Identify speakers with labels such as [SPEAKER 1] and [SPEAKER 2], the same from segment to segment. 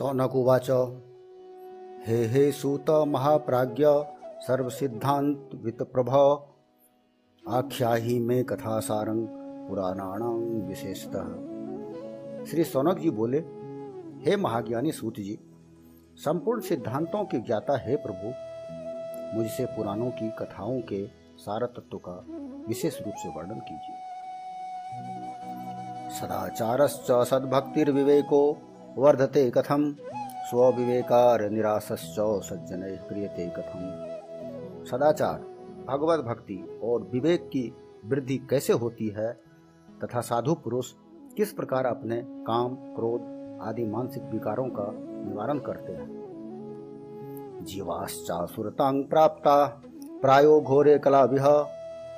[SPEAKER 1] सौनकुवाच। हे हे सूत महाप्राज्ञ, सर्वसिद्धान्तवित्प्रभ। आख्याहि में कथासारं पुराणाणां विशेषतः। श्री सौनक जी बोले, हे महाज्ञानी सूत जी संपूर्ण सिद्धांतों की ज्ञाता हे प्रभु, मुझसे पुराणों की कथाओं के सार तत्व का विशेष रूप से वर्णन कीजिए। सदाचारश्च सद्भक्तिर्विवेको वर्धते कथम। स्विवेकार निराशश्च सज्जन क्रियते कथम। सदाचार भगवत भक्ति और विवेक की वृद्धि कैसे होती है? तथा साधु पुरुष किस प्रकार अपने काम, क्रोध आदि मानसिक विकारों का निवारण करते हैं? जीवाश्चासुरतांग प्राप्ता, प्रायो घोरे कला विह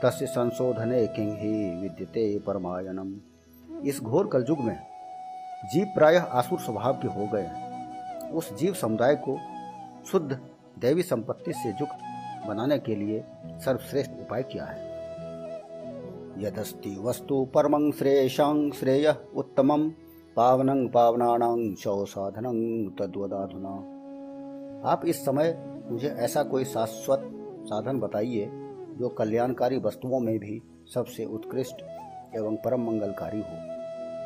[SPEAKER 1] तस्य संशोधने किंग ही विद्यते परमायनम इस घोर कलयुग में जीव प्रायः आसुर स्वभाव के हो गए हैं। उस जीव समुदाय को शुद्ध दैवी संपत्ति से युक्त बनाने के लिए सर्वश्रेष्ठ उपाय क्या है? यदस्ति वस्तु परमं श्रेयशां श्रेय उत्तमं, पावनं पावनानां शव साधनं तद्वदाधुना। आप इस समय मुझे ऐसा कोई शाश्वत साधन बताइए, जो कल्याणकारी वस्तुओं में भी सबसे उत्कृष्ट एवं परम मंगलकारी हो।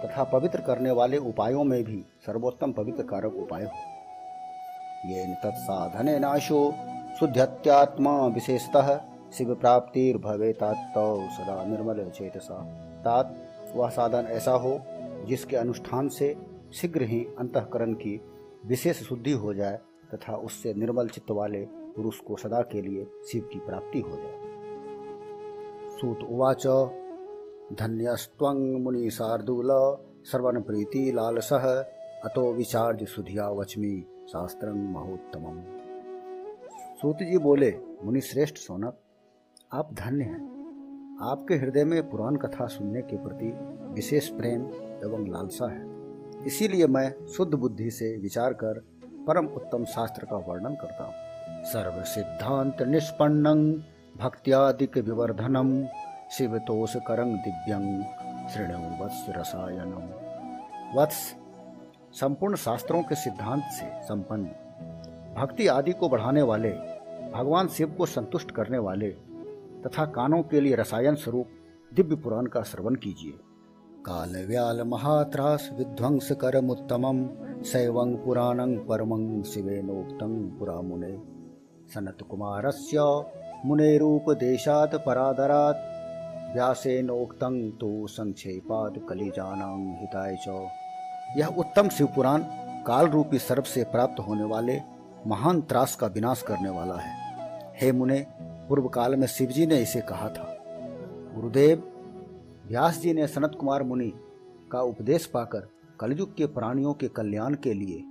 [SPEAKER 1] तथा पवित्र करने वाले उपायों में भी सर्वोत्तम पवित्र कारक उपाय हो। ये तत्साधन नाशो, शुद्ध्यत्यात्मा विशेषतः, शिव प्राप्तिर्भवे तात सदा निर्मल चेतसा। तात, वह साधन ऐसा हो, जिसके अनुष्ठान से शीघ्र ही अंतकरण की विशेष शुद्धि हो जाए तथा उससे निर्मल चित्त वाले पुरुष को सदा के लिए शिव की प्राप्ति हो जाए। सूत उवाच। धन्यस्त्वं मुनिशार्दूल श्रवणप्रीति लालसः, अतो विचार्य सुधिया वचमी शास्त्रं महोत्तमम्। सूत जी बोले मुनि श्रेष्ठ सोनक, आप धन्य हैं। आपके हृदय में पुराण कथा सुनने के प्रति विशेष प्रेम एवं लालसा है। इसीलिए मैं शुद्ध बुद्धि से विचार कर परम उत्तम शास्त्र का वर्णन करता हूँ। सर्व सिद्धांत निष्पन्नं भक्त्यादिक विवर्धनम शिवतोष करंग दिव्यं श्रेणु वत्स रसायनम वत्स संपूर्ण शास्त्रों के सिद्धांत से संपन्न। भक्ति आदि को बढ़ाने वाले, भगवान शिव को संतुष्ट करने वाले, तथा कानों के लिए रसायन स्वरूप दिव्य पुराण का श्रवण कीजिए। काल व्याल महात्रास विध्वंस करमुत्तमं शैवं पुराणं परमं शिवेनोक्तं पुरा मुने सनत कुमारस्य मुनेरूपदेशात् परादरात् व्यासेनोक्तं तो संक्षेपाद कलिजानां हिताय च। यह उत्तम शिवपुराण काल रूपी सर्प से प्राप्त होने वाले महान त्रास का विनाश करने वाला है। हे मुने पूर्व काल में शिवजी ने इसे कहा था। गुरुदेव, व्यास जी ने सनत कुमार मुनि का उपदेश पाकर कलयुग के प्राणियों के कल्याण के लिए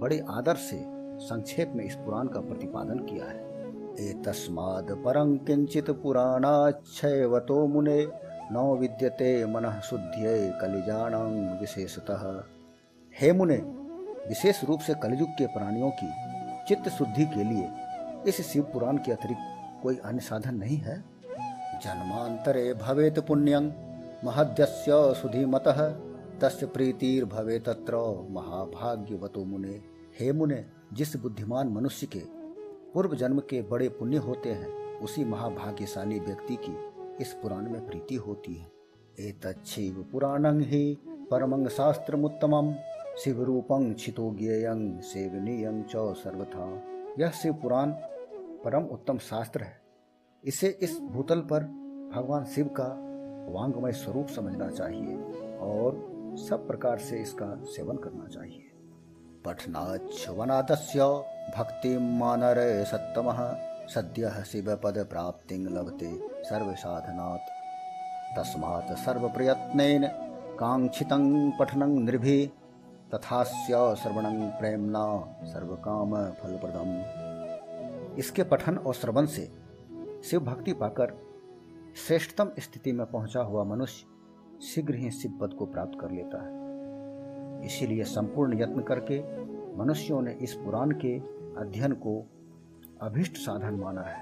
[SPEAKER 1] बड़े आदर से संक्षेप में इस पुराण का प्रतिपादन किया है। एतस्माद् परं किञ्चित् पुराणाच्छैवतो मुने न विद्यते मनः शुद्ध्यै कलिजाणां विशेषतः। हे मुने, विशेष रूप से कलयुग के प्राणियों की चित्त शुद्धि के लिए इस शिव पुराण के अतिरिक्त कोई अन्य साधन नहीं है? जन्मांतरे भवेत पुण्यं, महद्यस्य सुधीमतः, तस्य प्रीतिर्भवे तत्र महाभाग्यवतो मुने। हे मुने, जिस बुद्धिमान मनुष्य के पूर्व जन्म के बड़े पुण्य होते हैं। उसी महाभाग्यशाली व्यक्ति की इस पुराण में प्रीति होती है। एतच्छिव पुराणं ही परमं शास्त्रमुत्तमं शिव रूपं छितो ज्ञेयं, सेवनीयं च सर्वथा। यह शिव पुराण परम उत्तम शास्त्र है। इसे इस भूतल पर भगवान शिव का वांगमय स्वरूप समझना चाहिए और सब प्रकार से इसका सेवन करना चाहिए। पठनाच्छवनादस्य भक्तिं मानरे सत्तमः। सद्यः शिवपदप्राप्तिं लभते सर्वसाधनात्। तस्मात् सर्वप्रयत्नेन काङ्क्षितं पठनं नृभिः। तथास्य श्रवणं प्रेमना सर्वकाम फलप्रदम इसके पठन और श्रवण से शिव भक्ति पाकर श्रेष्ठतम स्थिति में पहुँचा हुआ मनुष्य शीघ्र ही शिव पद को प्राप्त कर लेता है। इसीलिए संपूर्ण यत्न करके मनुष्यों ने इस पुराण के अध्ययन को अभिष्ट साधन माना है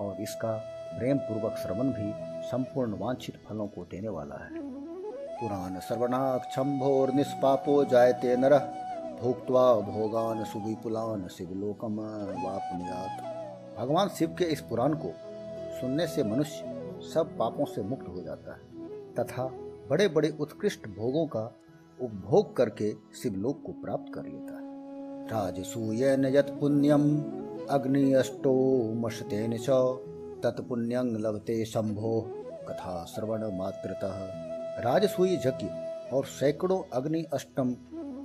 [SPEAKER 1] और इसका प्रेम पूर्वक श्रवण भी संपूर्ण वांछित फलों को देने वाला है। पुराण श्रवणाक्षम्भोर निष्पापो जायते नर, भोक्त्वा भोगान सुविपुलान शिवलोकम वापनुयात। भगवान शिव के इस पुराण को सुनने से मनुष्य सब पापों से मुक्त हो जाता है, तथा बड़े बड़े उत्कृष्ट भोगों का उपभोग करके शिवलोक को प्राप्त कर लेता है। राजसूय यत पुण्यम अग्नि अष्टो मशतेन च तत्पुण्यं लभते शंभो, कथा श्रवण मात्रतः। राजसूय यज्ञ और सैकड़ों अग्नि अष्टम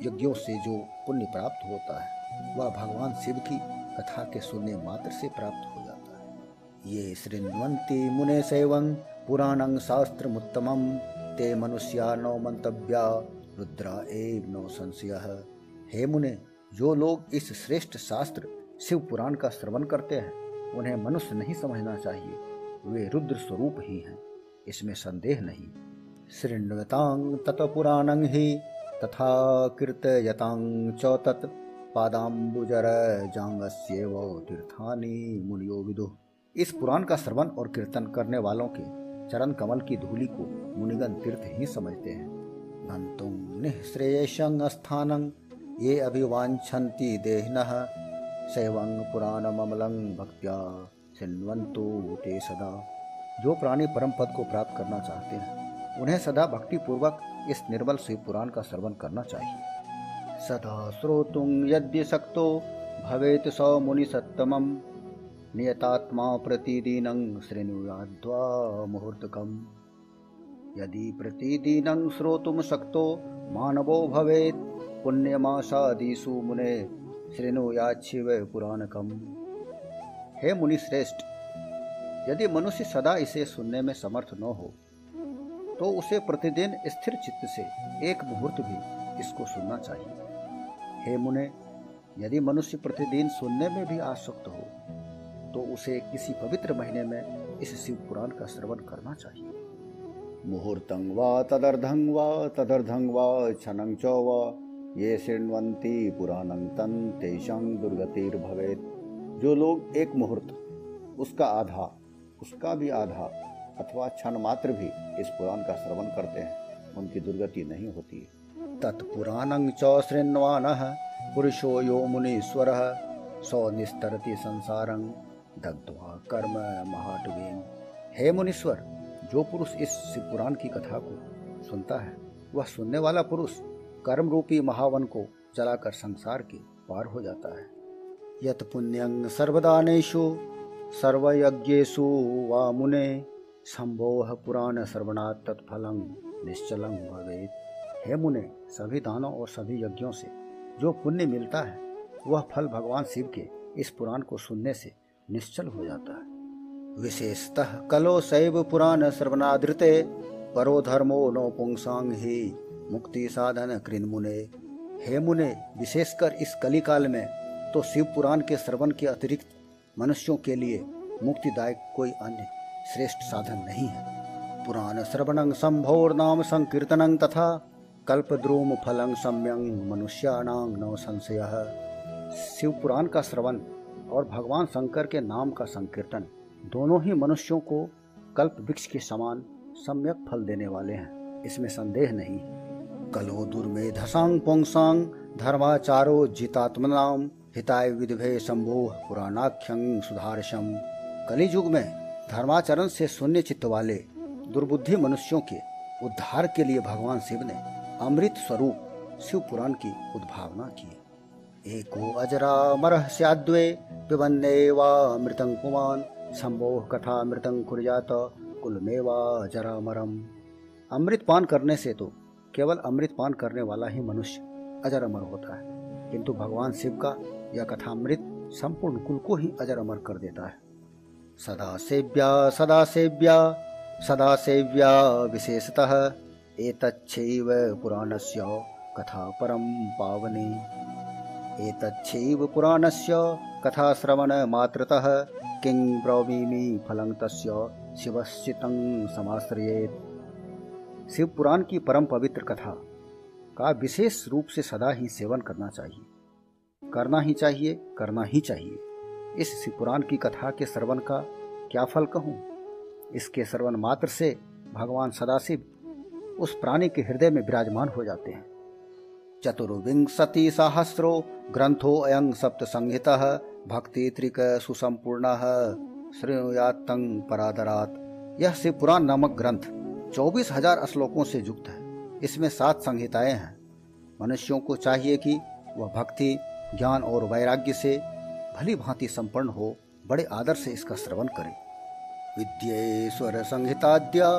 [SPEAKER 1] यज्ञों से जो पुण्य प्राप्त होता है, वह भगवान शिव की कथा के सुनने मात्र से प्राप्त हो जाता है। ये श्रृण्वंती मुने सेवं पुराणं शास्त्रमुत्तमं, ते मनुष्या नौ मंतव्या रुद्रा एव नौ संशय। हे मुने, जो लोग इस श्रेष्ठ शास्त्र शिव पुराण का श्रवण करते हैं, उन्हें मनुष्य नहीं समझना चाहिए। वे रुद्र स्वरूप ही हैं, इसमें संदेह नहीं। शृण्वतां तत्पुराणं हि तथा कीर्तयतां च तत्। पादाम्बुजरजाङ्गस्येव तीर्थानि मुनियो विदु। इस पुराण का श्रवण और कीर्तन करने वालों के चरण कमल की धूली को मुनिगण तीर्थ ही समझते हैं। गंतुम निःश्रेयसं स्थानं ये अभिवांछन्ति देहिनः। शैवं पुराणममलं भक्त्या शृण्वन्तु ते सदा। जो प्राणी परम पद को प्राप्त करना चाहते हैं, उन्हें सदा भक्ति पूर्वक इस निर्मल शिव पुराण का श्रवण करना चाहिए। सदा श्रोतुं यद्य शक्तो भवेत स मुनि सत्तमम नियतात्मा प्रतिदिनं शृणुयाद्वा मुहूर्तकम्। यदि प्रतिदिनं श्रोतुं शक्तो मानवो भवेत्, पुण्यमासादिषु मुने शृणुयाच्छिव पुराणकम्। हे मुनि श्रेष्ठ यदि मनुष्य सदा इसे सुनने में समर्थ न हो तो उसे प्रतिदिन स्थिर चित्त से एक मुहूर्त भी इसको सुनना चाहिए। हे मुने, यदि मनुष्य प्रतिदिन सुनने में भी आसक्त हो तो उसे किसी पवित्र महीने में इस शिव पुराण का श्रवण करना चाहिए। मुहूर्तं वा तदर्धं वा तदर्धं वा, क्षणं च ये शृण्वन्ति पुराणं तं, तेषां दुर्गतिर्भवेत्। जो लोग एक मुहूर्त, उसका आधा, उसका भी आधा, अथवा क्षण मात्र भी इस पुराण का श्रवण करते हैं, उनकी दुर्गति नहीं होती तत्पुराण च पुरुषो यो मुनीश्वर सौ निस्तरति संसारं दग्ध्वा कर्म महाटवीन। हे मुनीश्वर जो पुरुष इस पुराण की कथा को सुनता है, वह सुनने वाला पुरुष कर्म रूपी महावन को जलाकर संसार के पार हो जाता है। यत पुण्यंग सर्वदानेशु सर्वयज्ञेशु वा मुने संभोह पुराण श्रवणात् तत्फलं निश्चलं भवेत। हे मुने, सभी दानों और सभी यज्ञों से जो पुण्य मिलता है, वह फल भगवान शिव के इस पुराण को सुनने से निश्चल हो जाता है। विशेषतः कलो शैव पुराण श्रवणादृते परो धर्मो नो पुंसांग ही मुक्ति साधन कृन मुने। हे मुने, विशेषकर इस कली काल में तो शिव पुराण के श्रवण के अतिरिक्त मनुष्यों के लिए मुक्तिदायक कोई अन्य श्रेष्ठ साधन नहीं है। पुराण श्रवण संभोर नाम संकीर्तन तथा कल्पद्रोम फलं सम्यंग मनुष्याणांग नव संशय। शिव पुराण का श्रवण और भगवान शंकर के नाम का संकीर्तन दोनों ही मनुष्यों को कल्प वृक्ष के समान सम्यक फल देने वाले हैं। इसमें संदेह नहीं। कलो दुर्मेधसांग पोंगसांग, धर्माचारो जितात्मनाम, हिताय विधभे शंभो पुराणाख्यं सुधारशम कलियुग में धर्माचरण से शून्य चित्त वाले दुर्बुद्धि मनुष्यों के उद्धार के लिए भगवान शिव ने अमृत स्वरूप शिव पुराण की उद्भावना की। एको अजरा मरह स्याद्वे पिबन्ने वा मृतं पुमान संभोह कथा मृतं कुर्यात कुलमेवा जरा मरम अमृत पान करने से तो केवल अमृत पान करने वाला ही मनुष्य अजर अमर होता है। किंतु भगवान शिव का यह कथामृत संपूर्ण कुल को ही अजर अमर कर देता है। सदा सेव्या सदा सेव्या सदा सेव्या विशेषतः एतच्छैव पुराणस्य कथा परं पावने। एतच्छैव पुराणस्य कथाश्रवणमात्रतः किं ब्रवीमि फलं तस्य शिवश्चितं समाश्रयेत्। शिव पुराण की परम पवित्र कथा का विशेष रूप से सदा ही सेवन करना चाहिए। करना ही चाहिए, करना ही चाहिए। इस शिवपुराण की कथा के श्रवण का क्या फल कहूँ? इसके श्रवण मात्र से भगवान सदाशिव उस प्राणी के हृदय में विराजमान हो जाते हैं। चतुर्विंशति सहस्रो ग्रंथो अयं सप्त संहिता भक्ति त्रिक सुसंपूर्ण श्रेयातंग परादरात। यह शिव पुराण नामक ग्रंथ चौबीस हज़ार श्लोकों से युक्त है। इसमें सात संहिताएँ हैं। मनुष्यों को चाहिए कि वह भक्ति, ज्ञान और वैराग्य से भली भांति संपन्न हो, बड़े आदर से इसका श्रवण करे। विद्येश्वर संहिताद्या,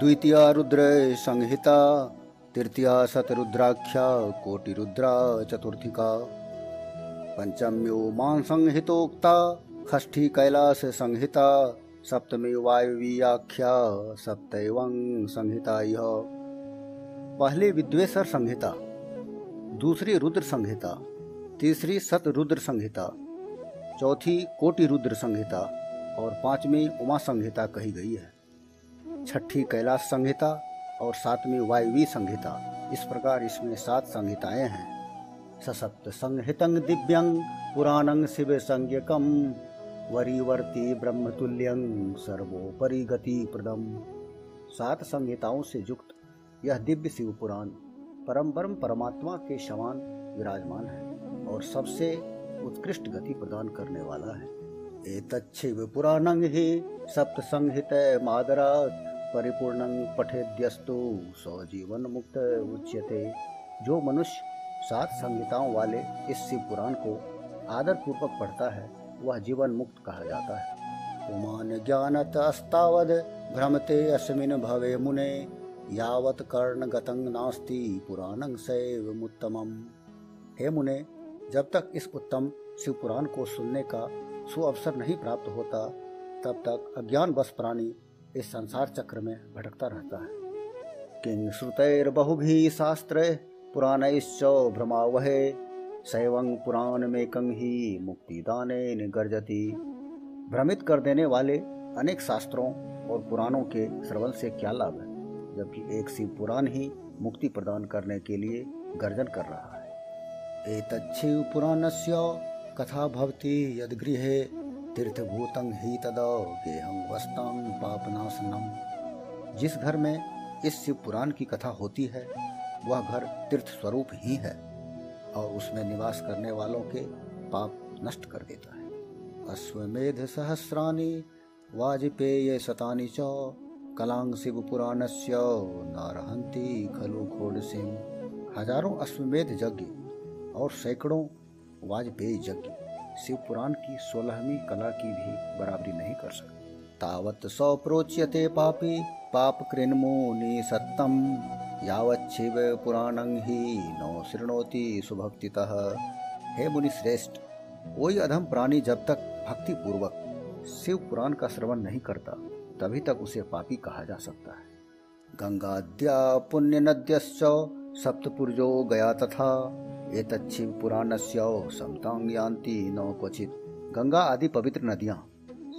[SPEAKER 1] द्वितीय रुद्र संहिता, तृतीय शतरुद्राख्या, कोटि रुद्रा चतुर्थिका। पंचम्यो मान संहितोक्ता षष्ठी कैलाश संहिता सप्तमी वायुवीयाख्या सप्तैवं संहिता यह पहली विद्वेश्वर संहिता, दूसरी रुद्र संहिता, तीसरी सत रुद्र संहिता, चौथी कोटि रुद्र संहिता और पांचवी उमा संहिता कही गई है। छठी कैलाश संहिता और सातवीं वायवी संहिता, इस प्रकार इसमें सात संहिताएँ हैं। ससप्त संहितं दिव्यं पुराणं शिव संज्ञकम वरीवर्ती ब्रह्मतुल्यं सर्वोपरि गति प्रदम सात संहिताओं से युक्त यह दिव्य शिव पुराण परम ब्रह्म परमात्मा के समान विराजमान है और सबसे उत्कृष्ट गति प्रदान करने वाला है। एतच्छिव पुराणं ही सप्त संहित मादरात परिपूर्ण पठेद्यस्तु जीवन मुक्त उच्यते। जो मनुष्य सात संहिताओं वाले इस शिव पुराण को आदर पूर्वक पढ़ता है वह जीवन मुक्त कहा जाता है। उमान ज्ञानत अस्तावद भ्रमते अस्मिन भवे मुने यावत कर्ण गतंग नास्ति पुराणं सैव मुत्तमम। हे मुने जब तक इस उत्तम शिव पुराण को सुनने का सुअवसर नहीं प्राप्त होता तब तक अज्ञान बस प्राणी इस संसार चक्र में भटकता रहता है। किंग श्रुतैर बहुभी शास्त्र पुराण भ्रमावहे सैवं पुराण में कंग ही मुक्ति दाने गर्जती भ्रमित कर देने वाले अनेक शास्त्रों और पुराणों के श्रवण से क्या लाभ है, जबकि एक शिव पुराण ही मुक्ति प्रदान करने के लिए गर्जन कर रहा है। एतच्छिव पुराणस्य कथा भवती यद गृह तीर्थभूतं ही तद गेहं वस्तां पापनाशनम। जिस घर में इस शिव पुराण की कथा होती है वह घर तीर्थ स्वरूप ही है और उसमें निवास करने वालों के पाप नष्ट कर देता है। अश्वमेध सहस्राणी वाजपेय शतानि च कलांग शिव पुराणस्य नारहंती खलु खोड सिंह। हज़ारों अश्वमेध यज्ञ और सैकड़ों वाजपेयी यज्ञ शिव पुराण की सोलहवीं कला की भी बराबरी नहीं कर सकते। तावत सौ प्रोच्यते पापी पाप कृन्मुनि सत्तम। यावच्छिव पुराण ही नौ शृणोति सुभक्तितः। हे मुनि श्रेष्ठ कोई अधम प्राणी जब तक भक्ति पूर्वक शिव पुराण का श्रवण नहीं करता, तभी तक उसे पापी कहा जा सकता है। गंगाद्या पुण्य नद्यश्च सप्तपुरजो गया तथा एतच्छिव पुराणस्य समतांग यान्ति न क्वचित। गंगा आदि पवित्र नदियाँ,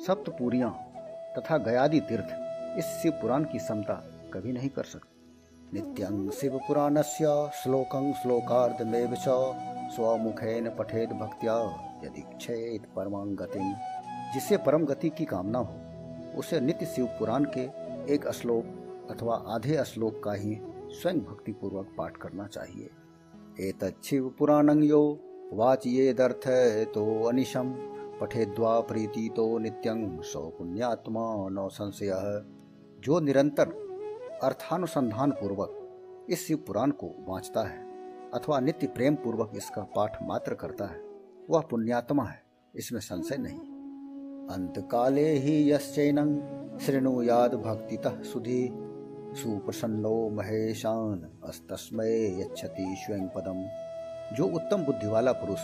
[SPEAKER 1] सप्तपुरियाँ तथा गयादि तीर्थ, इस शिव पुराण की समता कभी नहीं कर सकते। नित्यं शिव पुराणस्य श्लोकं श्लोकार्धमेव च स्वमुखेन पठेद भक्त्या यदि क्षेत परमां गतिम जिससे परम गति की कामना हो, उसे नित्य शिव पुराण के एक श्लोक अथवा आधे श्लोक का ही स्वयं भक्ति पूर्वक पाठ करना चाहिए। एतच्छिव पुराणं यो वाचियेदर्थ तो अनिशम पठेद्वा प्रीति तो नित्यं सौ पुण्यात्मा नौ संशय। जो निरंतर अर्थानुसंधान पूर्वक इस शिव पुराण को वाँचता है, अथवा नित्य प्रेम पूर्वक इसका पाठ मात्र करता है, वह पुण्यात्मा है, इसमें संशय नहीं। अंत काले ही यश्चैनं शृणुयाद भक्तितः सुधी, सुप्रसन्नो महेशान अस्तस्मय यच्छति स्वयं पदम। जो उत्तम बुद्धि वाला पुरुष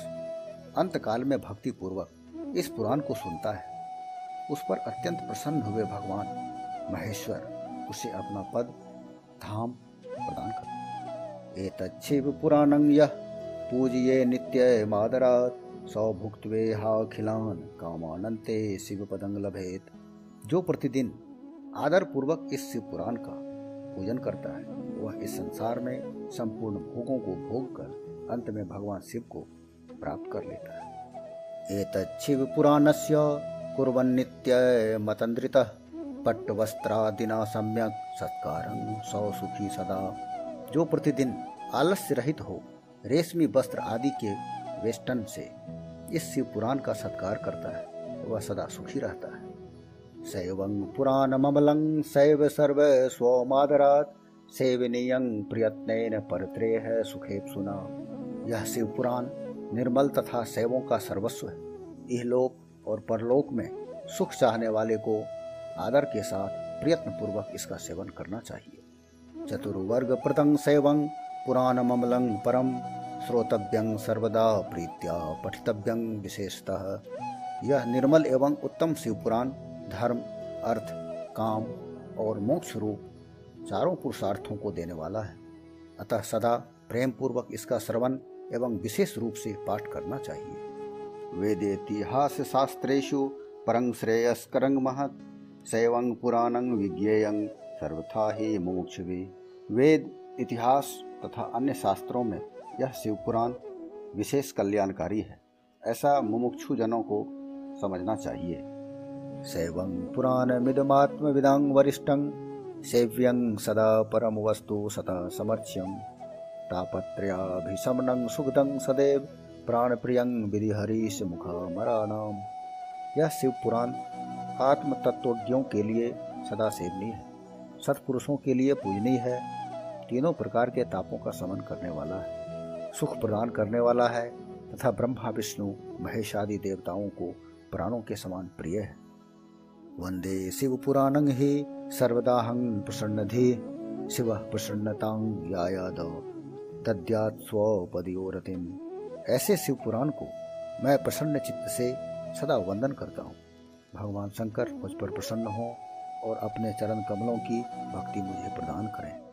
[SPEAKER 1] अंतकाल में भक्ति पूर्वक इस पुराण को सुनता है, उस पर अत्यंत प्रसन्न हुए भगवान महेश्वर। उसे अपना पद धाम प्रदान कर। एतच्छिव पुराणं यह पूजिये नित्य मादरात। सौभुक्तवे हाखिलान कामानंते शिव पदंग लभेत। जो प्रतिदिन आदर पूर्वक इस शिव पुराण का पूजन करता है, वह इस संसार में संपूर्ण भोगों को भोग कर अंत में भगवान शिव को प्राप्त कर लेता है। एतच्छिव पुराणस्य कुर्वन्नित्य मतंद्रित पट्टवस्त्रादिना सम्यक सत्कार सौ सुखी सदा। जो प्रतिदिन आलस्य रहित हो, रेशमी वस्त्र आदि के वेस्टन से इस शिव पुराण का सत्कार करता है, वह सदा सुखी रहता है। शैवं पुराणममलं शैव सर्व स्वमादरात्, सेवनीयं प्रयत्न परत्रेह सुखेप सुना यह शिव पुराण निर्मल तथा शैवों का सर्वस्व है। इहलोक और परलोक में सुख चाहने वाले को आदर के साथ प्रयत्न पूर्वक इसका सेवन करना चाहिए। चतुर्वर्ग प्रतंग शैवं पुराणममलं परम श्रोतव्यं सर्वदा प्रीत्या, पठितव्यं विशेषतः। यह निर्मल एवं उत्तम शिव पुराण धर्म, अर्थ, काम और मोक्ष रूप चारों पुरुषार्थों को देने वाला है। अतः सदा प्रेम पूर्वक इसका श्रवण एवं विशेष रूप से पाठ करना चाहिए। वेदेतिहास शास्त्रेशु परंग श्रेयस्करंग महत। शैवं पुराणं विज्ञेयं सर्वथा ही मोक्ष वेद, इतिहास तथा अन्य शास्त्रों में यह शिव पुराण विशेष कल्याणकारी है। ऐसा मुमुक्षु जनों को समझना चाहिए। शैवं पुराणमिदमात्मविदां वरिष्ठं, सेव्यं सदा परम वस्तु सता समर्च्यं तापत्रयाभिशमनं सुखदं सदैव प्राणप्रियं विधिहरीश मुखामराणाम। यह शिव पुराण आत्म तत्वज्ञों के लिए सदा सेवनीय है। सत्पुरुषों के लिए पूजनीय है। तीनों प्रकार के तापों का समन करने वाला है। सुख प्रदान करने वाला है तथा ब्रह्मा, विष्णु, महेश आदि देवताओं को प्राणों के समान प्रिय है। वंदे शिव पुराणं ही सर्वदाहं प्रसन्नधि शिव प्रसन्नतां यायाद स्वपदियोरतिम। ऐसे शिव पुराण को मैं प्रसन्न चित्त से सदा वंदन करता हूँ। भगवान शंकर मुझ पर प्रसन्न हों और अपने चरण कमलों की भक्ति मुझे प्रदान करें।